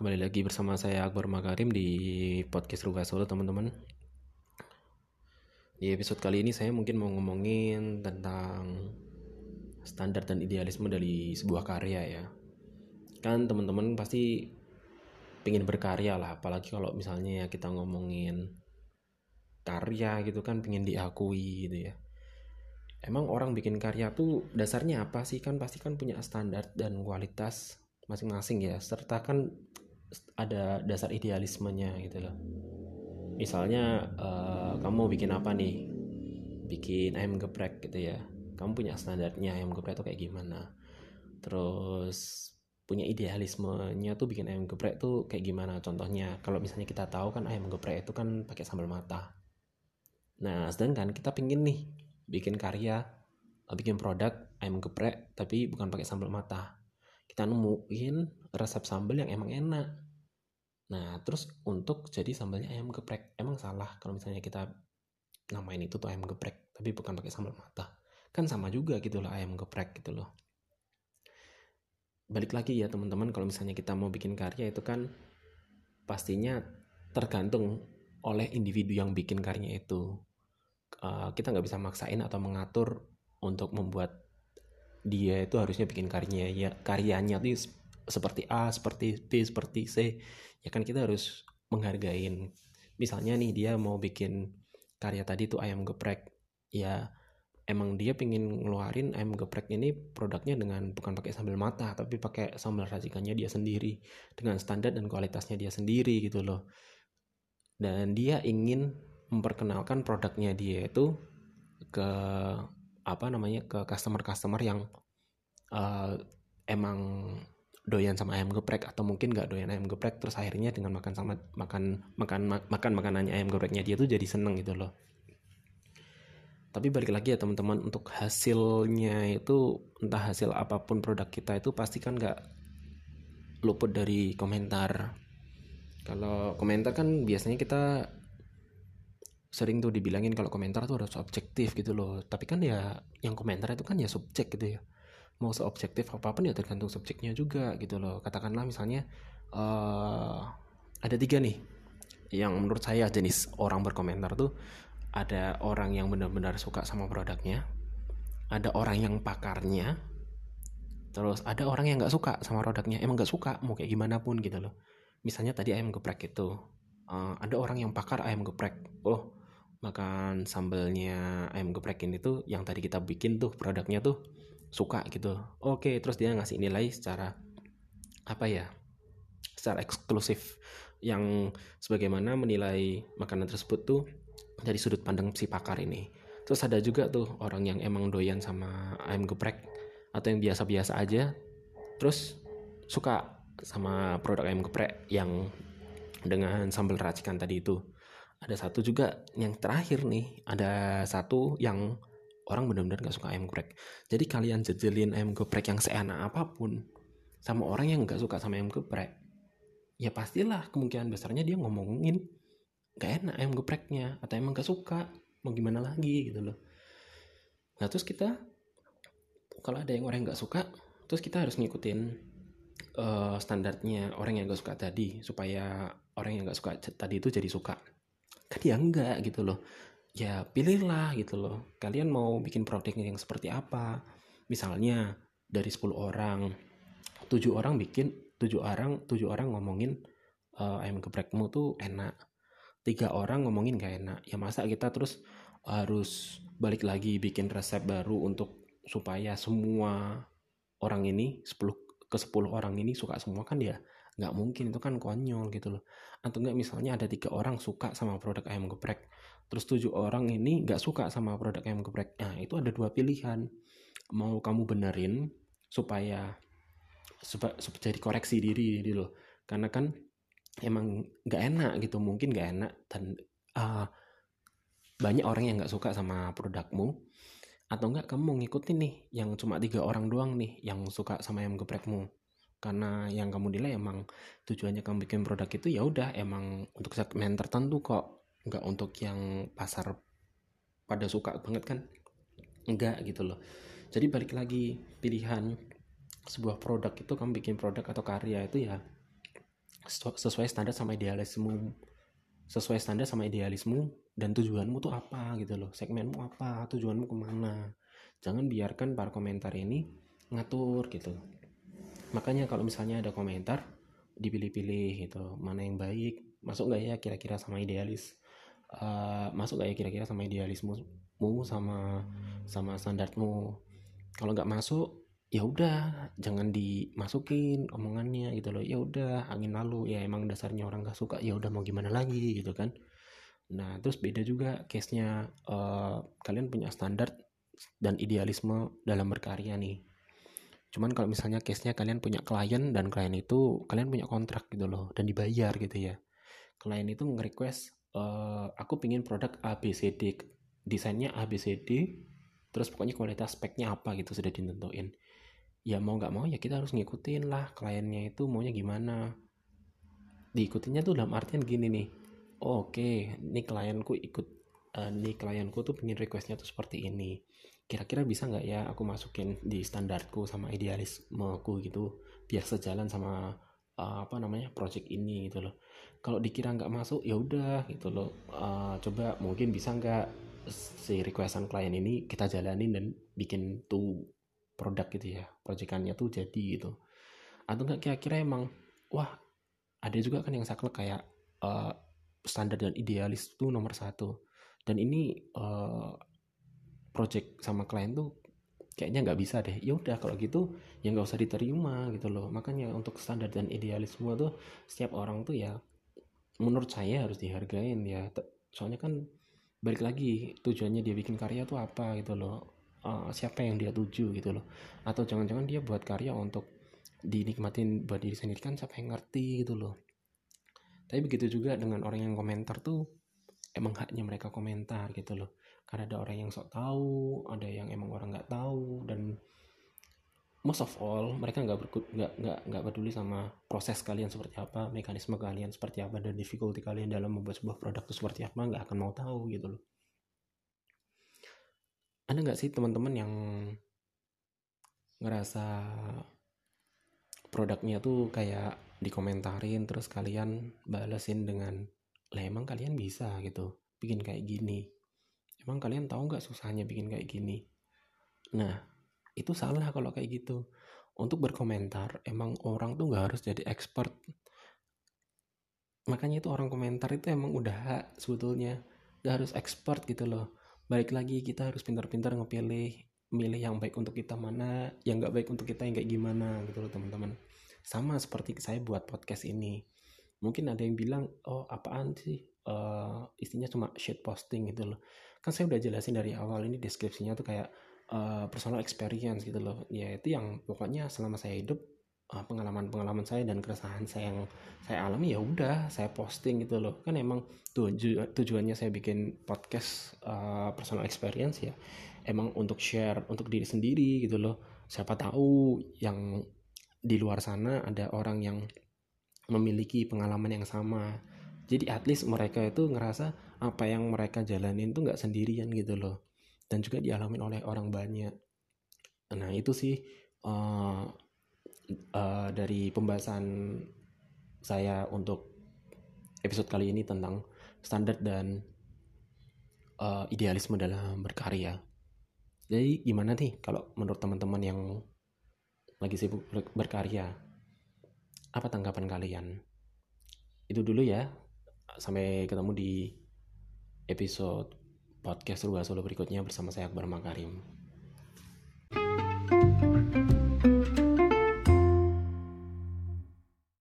Kembali lagi bersama saya Akbar Makarim di podcast Ruga Solo teman-teman. Di episode kali ini saya mungkin mau ngomongin tentang standar dan idealisme dari sebuah karya ya. Kan teman-teman pasti pengen berkarya lah, apalagi kalau misalnya kita ngomongin karya gitu kan pengen diakui gitu ya. Emang orang bikin karya tuh dasarnya apa sih kan pasti kan punya standar dan kualitas masing-masing ya serta kan ada dasar idealismenya gitu loh. Misalnya uh, kamu bikin apa nih? Bikin ayam geprek gitu ya. Kamu punya standarnya ayam geprek itu kayak gimana? Terus punya idealismenya tuh bikin ayam geprek tuh kayak gimana? Contohnya kalau misalnya kita tahu kan ayam geprek itu kan pakai sambal mata. Nah sedangkan kita pingin nih bikin karya bikin produk ayam geprek tapi bukan pakai sambal mata. Kita nemuin resep sambal yang emang enak Nah, terus untuk jadi sambalnya ayam geprek, emang salah kalau misalnya kita namain itu tuh ayam geprek, tapi bukan pakai sambal mata. Kan sama juga gitu loh ayam geprek gitu loh. Balik lagi ya teman-teman, kalau misalnya kita mau bikin karya itu kan pastinya tergantung oleh individu yang bikin karyanya itu. Uh, kita nggak bisa maksain atau mengatur untuk membuat dia itu harusnya bikin karyanya ya karyanya tuh seperti A, seperti B, seperti C ya kan kita harus menghargain. Misalnya nih dia mau bikin karya tadi tuh ayam geprek. Ya emang dia pingin ngeluarin ayam geprek ini produknya dengan bukan pakai sambal mata tapi pakai sambal racikannya dia sendiri dengan standar dan kualitasnya dia sendiri gitu loh. Dan dia ingin memperkenalkan produknya dia itu ke apa namanya ke customer customer yang uh, emang doyan sama ayam geprek atau mungkin nggak doyan ayam geprek terus akhirnya dengan makan sama makan makan makan makanannya ayam gepreknya dia tuh jadi seneng gitu loh. Tapi balik lagi ya teman-teman untuk hasilnya itu entah hasil apa pun produk kita itu pasti kan nggak luput dari komentar. Kalau komentar kan biasanya kita sering tuh dibilangin kalau komentar tuh harus objektif gitu loh. Tapi kan ya yang komentar itu kan ya subjek gitu ya mau seobjektif apa pun ya tergantung subjeknya juga gitu loh. Katakanlah misalnya uh, ada tiga nih yang menurut saya jenis orang berkomentar tuh ada orang yang benar-benar suka sama produknya ada orang yang pakarnya terus ada orang yang nggak suka sama produknya. Emang nggak suka mau kayak gimana pun gitu loh. Misalnya tadi ayam geprek itu uh, ada orang yang pakar ayam geprek. Oh makan sambelnya ayam geprek ini tuh yang tadi kita bikin tuh produknya tuh suka gitu. Oke terus dia ngasih nilai secara apa ya secara eksklusif yang sebagaimana menilai makanan tersebut tuh dari sudut pandang si pakar ini. Terus ada juga tuh orang yang emang doyan sama ayam geprek atau yang biasa-biasa aja terus suka sama produk ayam geprek yang dengan sambal racikan tadi itu. Ada satu juga yang terakhir nih ada satu yang orang benar-benar gak suka ayam geprek jadi kalian jejelin ayam geprek yang seenak apa pun sama orang yang gak suka sama ayam geprek ya pastilah kemungkinan besarnya dia ngomongin gak enak ayam gepreknya atau emang gak suka mau gimana lagi gitu loh. Nah terus kita kalau ada yang orang yang gak suka terus kita harus ngikutin uh, standarnya orang yang gak suka tadi supaya orang yang gak suka tadi itu jadi suka. Kan ya enggak gitu loh ya pilihlah gitu loh. Kalian mau bikin produk yang seperti apa? Misalnya dari 10 orang tujuh orang bikin tujuh orang tujuh orang ngomongin uh, ayam geprekmu tuh enak. Tiga orang ngomongin gak enak. Ya masa kita terus harus balik lagi bikin resep baru untuk supaya semua orang ini 10 ke 10 orang ini suka semua kan ya nggak mungkin itu kan konyol gitu loh. Atau enggak misalnya ada tiga orang suka sama produk ayam geprek terus tujuh orang ini nggak suka sama produk ayam geprek. Nah itu ada dua pilihan. Mau kamu benerin supaya supaya, jadi koreksi diri gitu loh. Karena kan emang nggak enak gitu mungkin nggak enak dan uh, banyak orang yang nggak suka sama produkmu. Atau enggak kamu mau ngikutin nih yang cuma tiga orang doang nih yang suka sama ayam geprekmu karena yang kamu nilai emang tujuannya kamu bikin produk itu ya udah emang untuk segmen tertentu kok. Nggak untuk yang pasar pada suka banget kan? Enggak gitu loh. Jadi balik lagi pilihan sebuah produk itu kamu bikin produk atau karya itu ya sesuai standar sama idealisme sesuai standar sama idealisme dan tujuanmu tuh apa gitu loh. Segmenmu apa tujuanmu ke mana. Jangan biarkan para komentar ini ngatur gitu makanya kalau misalnya ada komentar dipilih-pilih gitu mana yang baik masuk nggak ya kira-kira sama idealis? Uh, masuk nggak ya kira-kira sama idealismu sama sama standarmu kalau nggak masuk ya udah jangan dimasukin omongannya gitu loh. Ya udah angin lalu. Ya emang dasarnya orang gak suka ya udah mau gimana lagi gitu kan. Nah terus beda juga case nya uh, kalian punya standar dan idealisme dalam berkarya nih cuman kalau misalnya case nya kalian punya klien dan klien itu kalian punya kontrak gitu loh dan dibayar gitu ya. Klien itu nge-request uh, aku pingin produk ABCD desainnya ABCD terus pokoknya kualitas speknya apa gitu sudah ditentuin. Ya mau nggak mau ya kita harus ngikutin lah kliennya itu maunya gimana. Diikutinya tuh dalam artian gini nih oh, oke okay, ini klienku ikut uh, nih klienku tuh pengen requestnya tuh seperti ini kira-kira bisa nggak ya aku masukin di standarku sama idealismeku gitu biar sejalan sama uh, apa namanya project ini gitu loh. Kalau dikira nggak masuk ya udah gitu loh. Uh, coba mungkin bisa nggak si requestan klien ini kita jalanin dan bikin tuh produk gitu ya proyekannya tuh jadi gitu. Atau enggak kira-kira emang wah ada juga kan yang saklek kayak uh, standar dan idealis tuh nomor satu. Dan ini uh, project sama klien tuh kayaknya nggak bisa deh. Ya udah kalau gitu ya nggak usah diterima gitu loh. Makanya untuk standar dan idealisme tuh setiap orang tuh ya menurut saya harus dihargain ya. Soalnya kan balik lagi tujuannya dia bikin karya tuh apa gitu loh. Uh, siapa yang dia tuju gitu loh. Atau jangan-jangan dia buat karya untuk dinikmatin buat diri sendiri kan siapa yang ngerti gitu loh. Tapi begitu juga dengan orang yang komentar tuh emang haknya mereka komentar gitu loh karena ada orang yang sok tahu ada yang emang orang nggak tahu dan most of all mereka nggak nggak nggak nggak peduli sama proses kalian seperti apa mekanisme kalian seperti apa dan difficulty kalian dalam membuat sebuah produk itu seperti apa nggak akan mau tahu gitu loh. Ada nggak sih teman-teman yang ngerasa produknya tuh kayak dikomentarin terus kalian balesin dengan lah emang kalian bisa gitu bikin kayak gini emang kalian tahu nggak susahnya bikin kayak gini? Nah itu salah kalau kayak gitu. Untuk berkomentar emang orang tuh nggak harus jadi expert. Makanya itu orang komentar itu emang udah sebetulnya. Nggak harus expert gitu loh. Balik lagi kita harus pintar-pintar ngepilih milih yang baik untuk kita mana yang nggak baik untuk kita yang kayak gimana gitu loh teman-teman. Sama seperti saya buat podcast ini. Mungkin ada yang bilang oh apaan sih uh, istinya cuma shit posting gitu loh. Kan saya udah jelasin dari awal ini deskripsinya tuh kayak uh, personal experience gitu loh. Ya itu yang pokoknya selama saya hidup pengalaman-pengalaman saya dan keresahan saya yang saya alami ya udah saya posting gitu loh. Kan emang tuju tujuannya saya bikin podcast uh, personal experience ya. Emang untuk share untuk diri sendiri gitu loh. Siapa tahu yang di luar sana ada orang yang memiliki pengalaman yang sama jadi at least mereka itu ngerasa apa yang mereka jalanin tuh nggak sendirian gitu loh dan juga dialami oleh orang banyak nah itu sih uh, uh, dari pembahasan saya untuk episode kali ini tentang standar dan uh, idealisme dalam berkarya. Jadi gimana nih kalau menurut teman-teman yang lagi sibuk berkarya? Apa tanggapan kalian? Itu dulu ya. Sampai ketemu di episode podcast Rubah Solo berikutnya bersama saya Akbar Makarim.